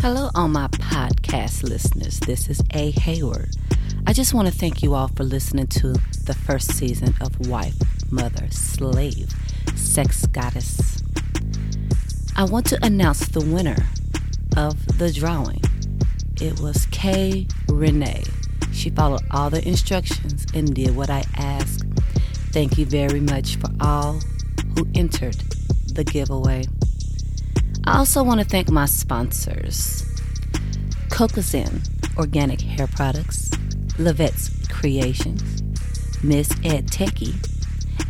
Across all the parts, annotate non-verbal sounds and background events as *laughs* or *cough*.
Hello, all my podcast listeners. This is A. Heyward. I just want to thank you all for listening to the first season of Wife, Mother, Slave, Sex Goddess. I want to announce the winner of the drawing. It was Kay Renee. She followed all the instructions and did what I asked. Thank you very much for all who entered the giveaway. I also want to thank my sponsors Cocozin Organic Hair Products, Levette's Creations, Miss Ed Techie,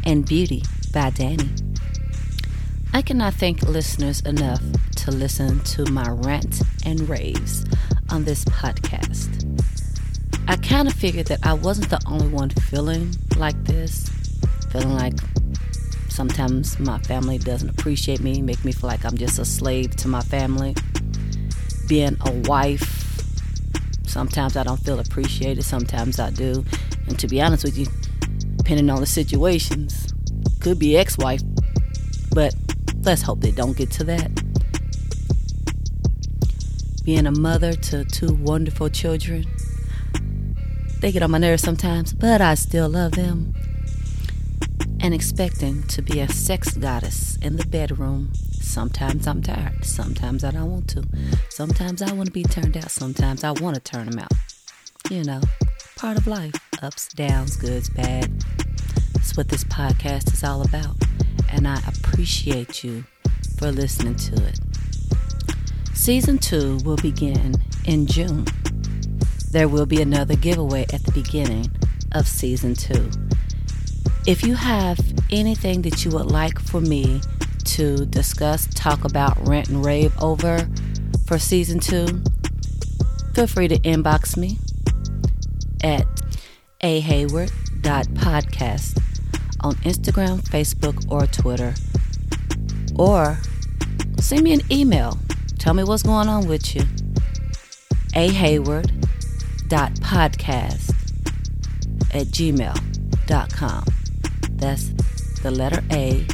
and Beauty by Danny. I cannot thank listeners enough to listen to my rant and raves on this podcast. I kind of figured that I wasn't the only one feeling like this, feeling like Sometimes my family doesn't appreciate me, make me feel like I'm just a slave to my family. Being a wife, sometimes I don't feel appreciated, sometimes I do. And to be honest with you, depending on the situations, could be ex wife, but let's hope they don't get to that. Being a mother to two wonderful children, they get on my nerves sometimes, but I still love them and expecting to be a sex goddess in the bedroom. Sometimes I'm tired. Sometimes I don't want to. Sometimes I want to be turned out. Sometimes I want to turn them out. You know, part of life ups, downs, goods, bad. That's what this podcast is all about. And I appreciate you for listening to it. Season two will begin in June. There will be another giveaway at the beginning of season two. If you have anything that you would like for me to discuss, talk about, rant, and rave over for season two, feel free to inbox me at aheyward.podcast on Instagram, Facebook, or Twitter. Or send me an email. Tell me what's going on with you. aheyward.podcast at gmail.com. That's the letter A,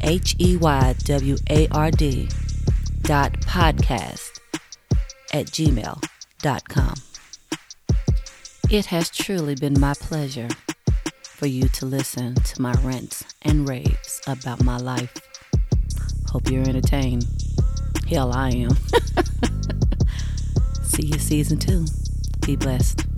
H E Y W A R D dot podcast at gmail.com. It has truly been my pleasure for you to listen to my rants and raves about my life. Hope you're entertained. Hell, I am. *laughs* See you season two. Be blessed.